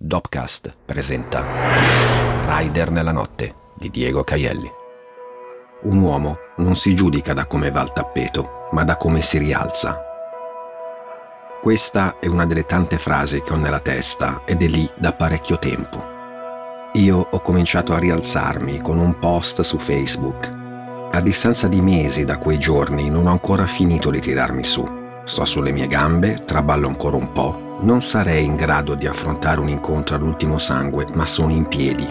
Dopcast presenta Rider nella notte di Diego Caielli. Un uomo non si giudica da come va al tappeto, ma da come si rialza. Questa è una delle tante frasi che ho nella testa ed è lì da parecchio tempo. Io ho cominciato a rialzarmi con un post su Facebook. A distanza di mesi da quei giorni non ho ancora finito di tirarmi su. Sto sulle mie gambe, traballo ancora un po' non sarei in grado di affrontare un incontro all'ultimo sangue, ma sono in piedi.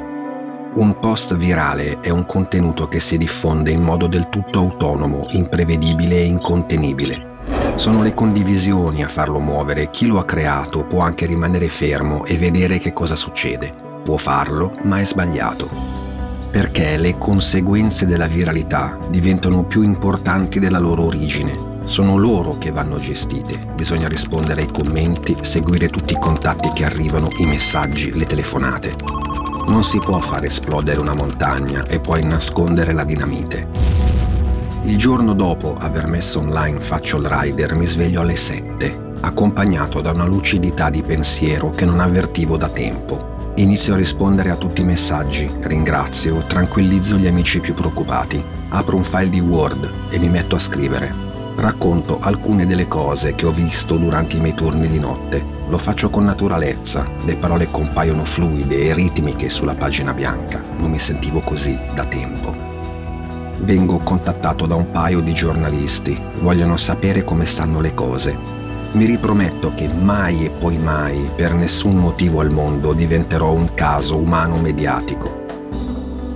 Un post virale è un contenuto che si diffonde in modo del tutto autonomo, imprevedibile e incontenibile. Sono le condivisioni a farlo muovere, chi lo ha creato può anche rimanere fermo e vedere che cosa succede. Può farlo, ma è sbagliato. Perché le conseguenze della viralità diventano più importanti della loro origine sono loro che vanno gestite. Bisogna rispondere ai commenti, seguire tutti i contatti che arrivano, i messaggi, le telefonate. Non si può far esplodere una montagna e poi nascondere la dinamite. Il giorno dopo aver messo online Faccio il Rider mi sveglio alle 7, accompagnato da una lucidità di pensiero che non avvertivo da tempo. Inizio a rispondere a tutti i messaggi, ringrazio, tranquillizzo gli amici più preoccupati, apro un file di Word e mi metto a scrivere racconto alcune delle cose che ho visto durante i miei turni di notte. Lo faccio con naturalezza, le parole compaiono fluide e ritmiche sulla pagina bianca. Non mi sentivo così da tempo. Vengo contattato da un paio di giornalisti, vogliono sapere come stanno le cose. Mi riprometto che mai e poi mai, per nessun motivo al mondo, diventerò un caso umano mediatico.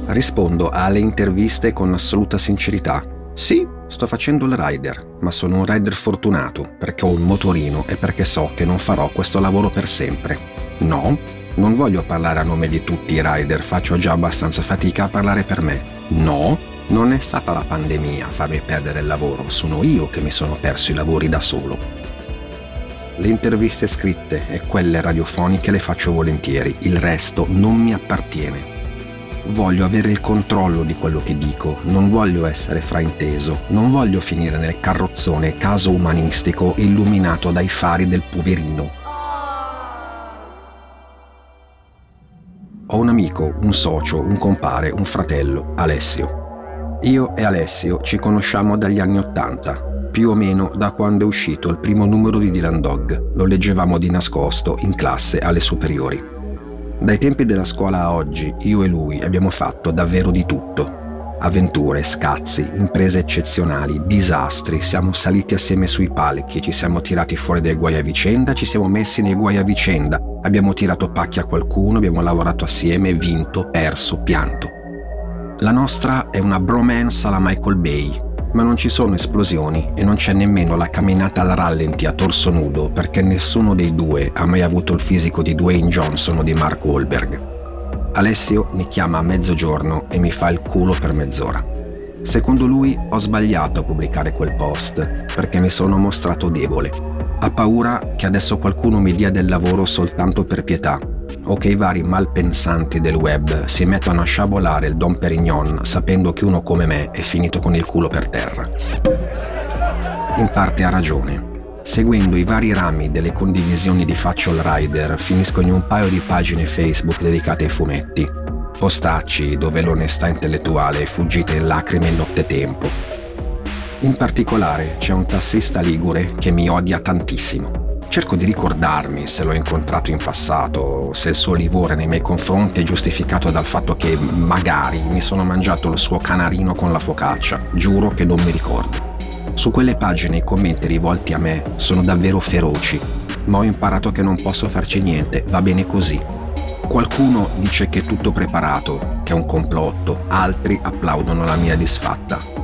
Rispondo alle interviste con assoluta sincerità. Sì, Sto facendo il rider, ma sono un rider fortunato perché ho un motorino e perché so che non farò questo lavoro per sempre. No, non voglio parlare a nome di tutti i rider, faccio già abbastanza fatica a parlare per me. No, non è stata la pandemia a farmi perdere il lavoro, sono io che mi sono perso i lavori da solo. Le interviste scritte e quelle radiofoniche le faccio volentieri, il resto non mi appartiene voglio avere il controllo di quello che dico, non voglio essere frainteso, non voglio finire nel carrozzone caso umanistico illuminato dai fari del poverino. Ho un amico, un socio, un compare, un fratello, Alessio. Io e Alessio ci conosciamo dagli anni Ottanta, più o meno da quando è uscito il primo numero di Dylan Dog. Lo leggevamo di nascosto in classe alle superiori. Dai tempi della scuola a oggi, io e lui abbiamo fatto davvero di tutto. Avventure, scazzi, imprese eccezionali, disastri, siamo saliti assieme sui palchi, ci siamo tirati fuori dai guai a vicenda, ci siamo messi nei guai a vicenda, abbiamo tirato pacchi a qualcuno, abbiamo lavorato assieme, vinto, perso, pianto. La nostra è una bromance alla Michael Bay, ma non ci sono esplosioni e non c'è nemmeno la camminata al rallenti a torso nudo perché nessuno dei due ha mai avuto il fisico di Dwayne Johnson o di Mark Wahlberg. Alessio mi chiama a mezzogiorno e mi fa il culo per mezz'ora. Secondo lui ho sbagliato a pubblicare quel post perché mi sono mostrato debole. Ha paura che adesso qualcuno mi dia del lavoro soltanto per pietà o che i vari malpensanti del web si mettano a sciabolare il Don Perignon sapendo che uno come me è finito con il culo per terra. In parte ha ragione. Seguendo i vari rami delle condivisioni di Faccial Rider finisco in un paio di pagine Facebook dedicate ai fumetti. Postacci dove l'onestà intellettuale è fuggita in lacrime in nottetempo. In particolare c'è un tassista ligure che mi odia tantissimo Cerco di ricordarmi se l'ho incontrato in passato, se il suo livore nei miei confronti è giustificato dal fatto che magari mi sono mangiato il suo canarino con la focaccia. Giuro che non mi ricordo. Su quelle pagine i commenti rivolti a me sono davvero feroci, ma ho imparato che non posso farci niente, va bene così. Qualcuno dice che è tutto preparato, che è un complotto, altri applaudono la mia disfatta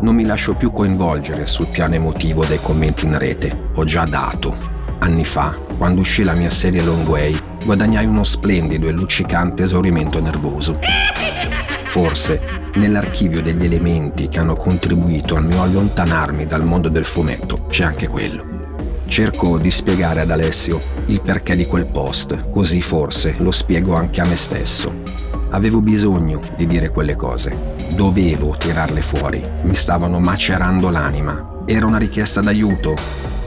non mi lascio più coinvolgere sul piano emotivo dei commenti in rete. Ho già dato. Anni fa, quando uscì la mia serie Long Way, guadagnai uno splendido e luccicante esaurimento nervoso. Forse, nell'archivio degli elementi che hanno contribuito al mio allontanarmi dal mondo del fumetto, c'è anche quello. Cerco di spiegare ad Alessio il perché di quel post, così forse lo spiego anche a me stesso. Avevo bisogno di dire quelle cose. Dovevo tirarle fuori. Mi stavano macerando l'anima. Era una richiesta d'aiuto?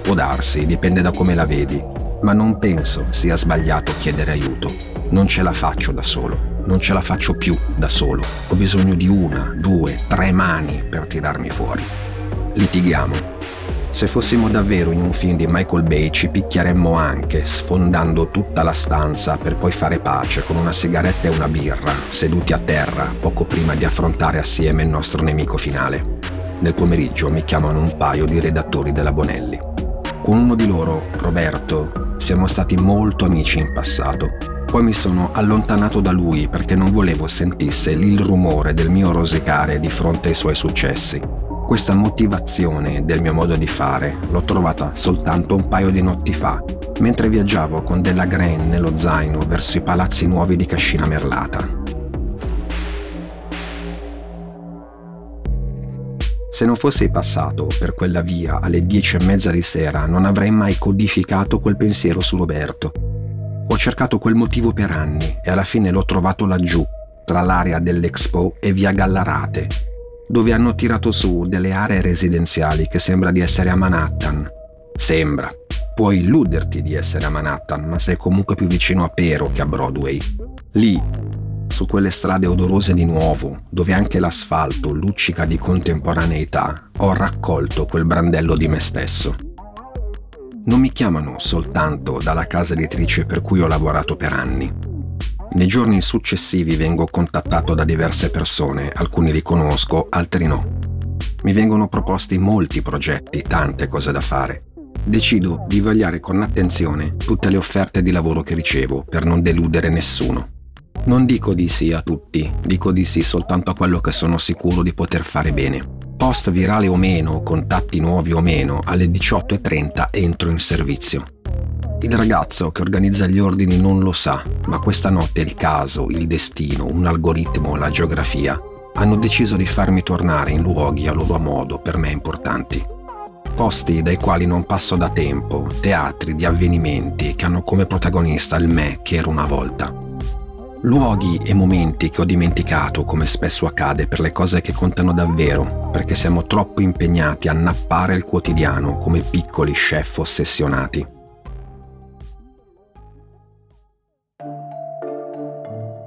Può darsi, dipende da come la vedi. ma non penso sia sbagliato chiedere aiuto. Non ce la faccio da solo. Non ce la faccio più da solo. Ho bisogno di una, due, tre mani per tirarmi fuori. Litighiamo. Se fossimo davvero in un film di Michael Bay ci picchieremmo anche, sfondando tutta la stanza per poi fare pace con una sigaretta e una birra, seduti a terra, poco prima di affrontare assieme il nostro nemico finale. Nel pomeriggio mi chiamano un paio di redattori della Bonelli. Con uno di loro, Roberto, siamo stati molto amici in passato. Poi mi sono allontanato da lui perché non volevo sentisse il rumore del mio rosicare di fronte ai suoi successi questa motivazione del mio modo di fare l'ho trovata soltanto un paio di notti fa, mentre viaggiavo con della Grain nello zaino verso i palazzi nuovi di Cascina Merlata. Se non fossi passato per quella via alle dieci e mezza di sera, non avrei mai codificato quel pensiero su Roberto. Ho cercato quel motivo per anni e alla fine l'ho trovato laggiù, tra l'area dell'Expo e via Gallarate, dove hanno tirato su delle aree residenziali che sembra di essere a Manhattan. Sembra. Puoi illuderti di essere a Manhattan, ma sei comunque più vicino a Pero che a Broadway. Lì, su quelle strade odorose di nuovo, dove anche l'asfalto luccica di contemporaneità, ho raccolto quel brandello di me stesso. Non mi chiamano soltanto dalla casa editrice per cui ho lavorato per anni nei giorni successivi vengo contattato da diverse persone, alcuni li conosco, altri no. Mi vengono proposti molti progetti, tante cose da fare. Decido di vagliare con attenzione tutte le offerte di lavoro che ricevo per non deludere nessuno. Non dico di sì a tutti, dico di sì soltanto a quello che sono sicuro di poter fare bene. Post virale o meno, contatti nuovi o meno, alle 18.30 entro in servizio. Il ragazzo che organizza gli ordini non lo sa, ma questa notte il caso, il destino, un algoritmo, la geografia hanno deciso di farmi tornare in luoghi a loro modo per me importanti. Posti dai quali non passo da tempo, teatri di avvenimenti che hanno come protagonista il me che ero una volta. Luoghi e momenti che ho dimenticato come spesso accade per le cose che contano davvero, perché siamo troppo impegnati a nappare il quotidiano come piccoli chef ossessionati.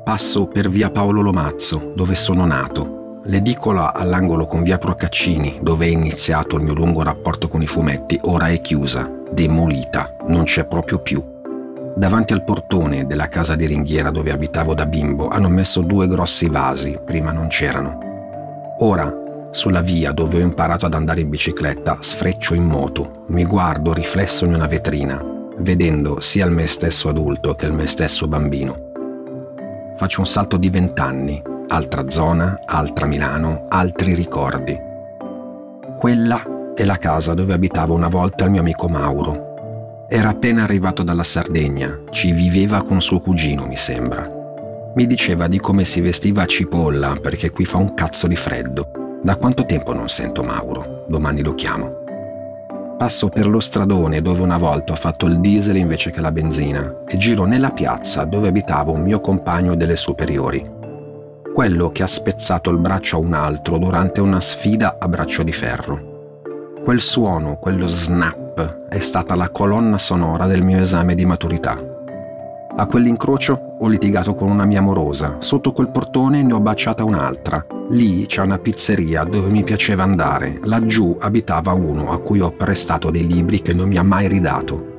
Passo per via Paolo Lomazzo, dove sono nato. L'edicola all'angolo con via Procaccini, dove è iniziato il mio lungo rapporto con i fumetti, ora è chiusa, demolita, non c'è proprio più. Davanti al portone della casa di ringhiera dove abitavo da bimbo hanno messo due grossi vasi, prima non c'erano. Ora, sulla via dove ho imparato ad andare in bicicletta, sfreccio in moto, mi guardo riflesso in una vetrina, vedendo sia il me stesso adulto che il me stesso bambino faccio un salto di vent'anni, altra zona, altra Milano, altri ricordi. Quella è la casa dove abitava una volta il mio amico Mauro. Era appena arrivato dalla Sardegna, ci viveva con suo cugino, mi sembra. Mi diceva di come si vestiva a cipolla perché qui fa un cazzo di freddo. Da quanto tempo non sento Mauro? Domani lo chiamo. Passo per lo stradone dove una volta ho fatto il diesel invece che la benzina e giro nella piazza dove abitava un mio compagno delle superiori. Quello che ha spezzato il braccio a un altro durante una sfida a braccio di ferro. Quel suono, quello snap, è stata la colonna sonora del mio esame di maturità. A quell'incrocio ho litigato con una mia amorosa, sotto quel portone ne ho baciata un'altra Lì c'è una pizzeria dove mi piaceva andare, laggiù abitava uno a cui ho prestato dei libri che non mi ha mai ridato.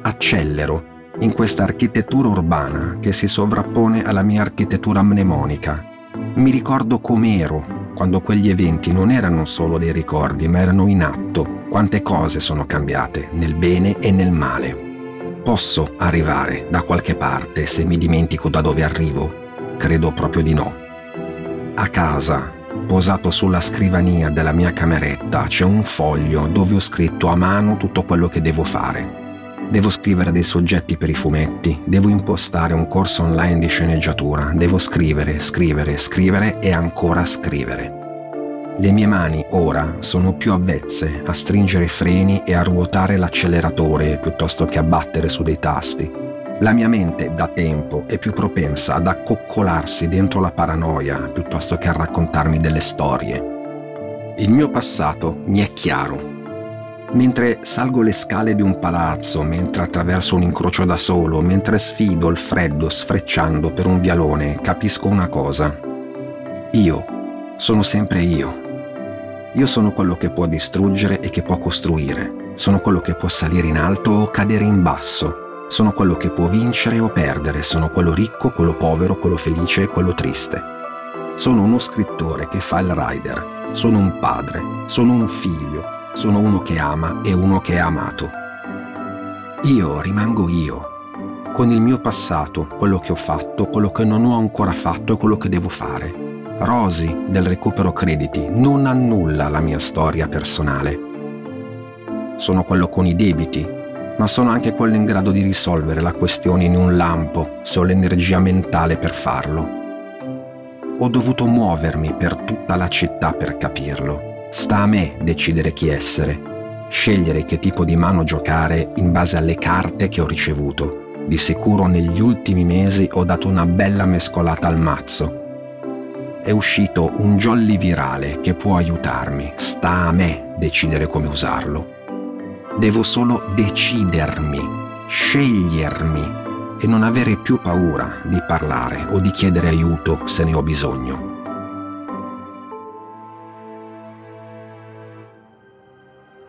Accelero in questa architettura urbana che si sovrappone alla mia architettura mnemonica. Mi ricordo com'ero quando quegli eventi non erano solo dei ricordi, ma erano in atto. Quante cose sono cambiate, nel bene e nel male. Posso arrivare da qualche parte se mi dimentico da dove arrivo? Credo proprio di no. A casa, posato sulla scrivania della mia cameretta, c'è un foglio dove ho scritto a mano tutto quello che devo fare. Devo scrivere dei soggetti per i fumetti, devo impostare un corso online di sceneggiatura, devo scrivere, scrivere, scrivere e ancora scrivere. Le mie mani ora sono più avvezze a stringere i freni e a ruotare l'acceleratore piuttosto che a battere su dei tasti. La mia mente da tempo è più propensa ad accoccolarsi dentro la paranoia piuttosto che a raccontarmi delle storie. Il mio passato mi è chiaro. Mentre salgo le scale di un palazzo, mentre attraverso un incrocio da solo, mentre sfido il freddo sfrecciando per un vialone, capisco una cosa. Io sono sempre io. Io sono quello che può distruggere e che può costruire. Sono quello che può salire in alto o cadere in basso. Sono quello che può vincere o perdere. Sono quello ricco, quello povero, quello felice e quello triste. Sono uno scrittore che fa il rider. Sono un padre. Sono un figlio. Sono uno che ama e uno che è amato. Io rimango io, con il mio passato, quello che ho fatto, quello che non ho ancora fatto e quello che devo fare. Rosy del recupero crediti non annulla la mia storia personale. Sono quello con i debiti, ma sono anche quello in grado di risolvere la questione in un lampo se ho l'energia mentale per farlo. Ho dovuto muovermi per tutta la città per capirlo. Sta a me decidere chi essere, scegliere che tipo di mano giocare in base alle carte che ho ricevuto. Di sicuro negli ultimi mesi ho dato una bella mescolata al mazzo è uscito un jolly virale che può aiutarmi, sta a me decidere come usarlo. Devo solo decidermi, scegliermi e non avere più paura di parlare o di chiedere aiuto se ne ho bisogno.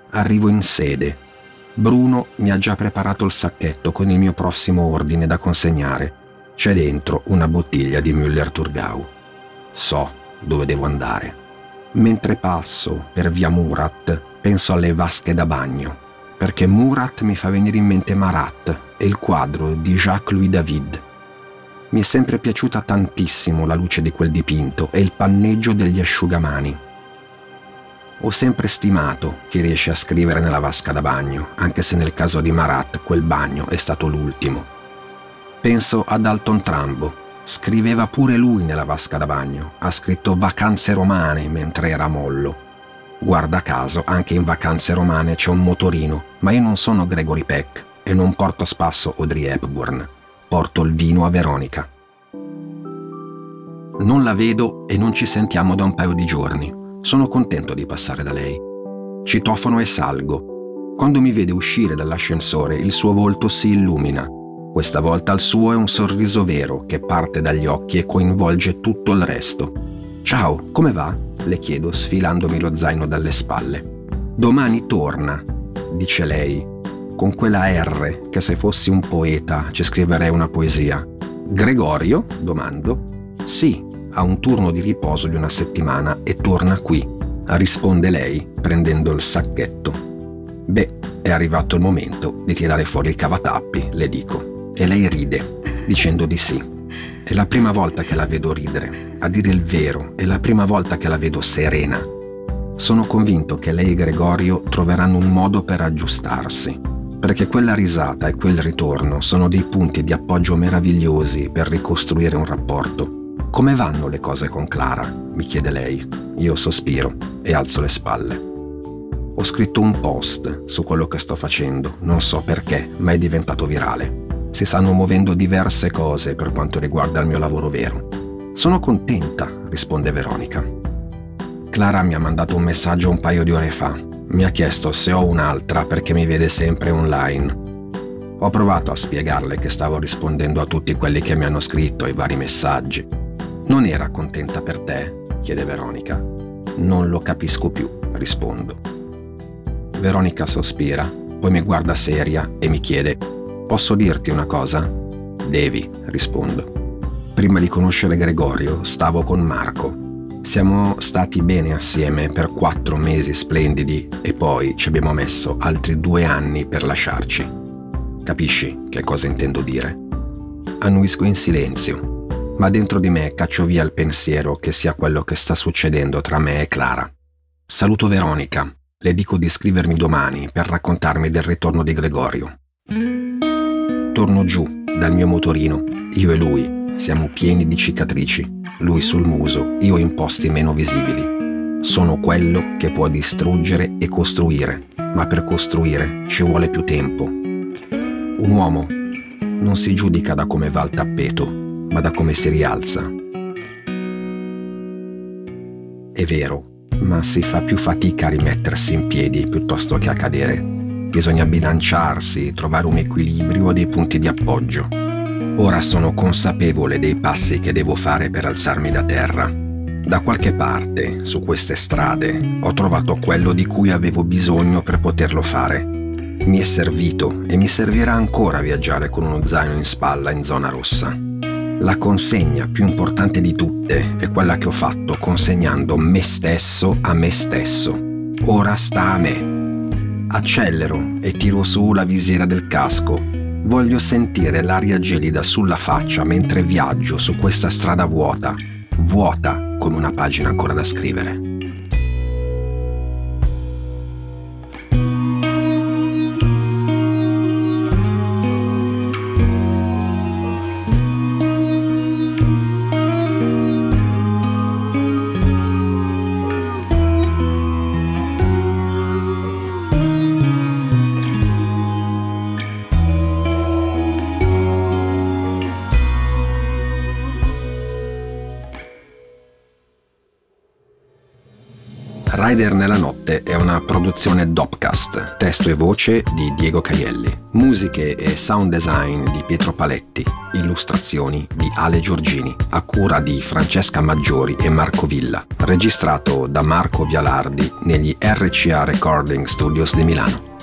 Arrivo in sede. Bruno mi ha già preparato il sacchetto con il mio prossimo ordine da consegnare. C'è dentro una bottiglia di Müller-Thurgau so dove devo andare. Mentre passo per via Murat, penso alle vasche da bagno, perché Murat mi fa venire in mente Marat e il quadro di Jacques-Louis David. Mi è sempre piaciuta tantissimo la luce di quel dipinto e il panneggio degli asciugamani. Ho sempre stimato chi riesce a scrivere nella vasca da bagno, anche se nel caso di Marat quel bagno è stato l'ultimo. Penso ad Alton Trambo, Scriveva pure lui nella vasca da bagno. Ha scritto Vacanze romane mentre era mollo. Guarda caso, anche in Vacanze romane c'è un motorino, ma io non sono Gregory Peck e non porto a spasso Audrey Hepburn. Porto il vino a Veronica. Non la vedo e non ci sentiamo da un paio di giorni. Sono contento di passare da lei. Citofono e salgo. Quando mi vede uscire dall'ascensore, il suo volto si illumina questa volta il suo è un sorriso vero che parte dagli occhi e coinvolge tutto il resto. Ciao, come va? le chiedo sfilandomi lo zaino dalle spalle. Domani torna, dice lei, con quella R che se fossi un poeta ci scriverei una poesia. Gregorio? domando. Sì, ha un turno di riposo di una settimana e torna qui, risponde lei prendendo il sacchetto. Beh, è arrivato il momento di tirare fuori il cavatappi, le dico e lei ride, dicendo di sì. È la prima volta che la vedo ridere, a dire il vero, è la prima volta che la vedo serena. Sono convinto che lei e Gregorio troveranno un modo per aggiustarsi, perché quella risata e quel ritorno sono dei punti di appoggio meravigliosi per ricostruire un rapporto. Come vanno le cose con Clara? mi chiede lei. Io sospiro e alzo le spalle. Ho scritto un post su quello che sto facendo, non so perché, ma è diventato virale si stanno muovendo diverse cose per quanto riguarda il mio lavoro vero. Sono contenta, risponde Veronica. Clara mi ha mandato un messaggio un paio di ore fa. Mi ha chiesto se ho un'altra perché mi vede sempre online. Ho provato a spiegarle che stavo rispondendo a tutti quelli che mi hanno scritto ai vari messaggi. Non era contenta per te? chiede Veronica. Non lo capisco più, rispondo. Veronica sospira, poi mi guarda seria e mi chiede Posso dirti una cosa? Devi, rispondo. Prima di conoscere Gregorio stavo con Marco. Siamo stati bene assieme per quattro mesi splendidi e poi ci abbiamo messo altri due anni per lasciarci. Capisci che cosa intendo dire? Annuisco in silenzio, ma dentro di me caccio via il pensiero che sia quello che sta succedendo tra me e Clara. Saluto Veronica, le dico di scrivermi domani per raccontarmi del ritorno di Gregorio torno giù dal mio motorino. Io e lui siamo pieni di cicatrici, lui sul muso, io in posti meno visibili. Sono quello che può distruggere e costruire, ma per costruire ci vuole più tempo. Un uomo non si giudica da come va al tappeto, ma da come si rialza. È vero, ma si fa più fatica a rimettersi in piedi piuttosto che a cadere. Bisogna bilanciarsi, trovare un equilibrio dei punti di appoggio. Ora sono consapevole dei passi che devo fare per alzarmi da terra. Da qualche parte, su queste strade, ho trovato quello di cui avevo bisogno per poterlo fare. Mi è servito e mi servirà ancora viaggiare con uno zaino in spalla in zona rossa. La consegna più importante di tutte è quella che ho fatto consegnando me stesso a me stesso. Ora sta a me. Accelero e tiro su la visiera del casco. Voglio sentire l'aria gelida sulla faccia mentre viaggio su questa strada vuota, vuota come una pagina ancora da scrivere. Rider nella notte è una produzione Dopcast, testo e voce di Diego Caielli, musiche e sound design di Pietro Paletti, illustrazioni di Ale Giorgini, a cura di Francesca Maggiori e Marco Villa, registrato da Marco Vialardi negli RCA Recording Studios di Milano.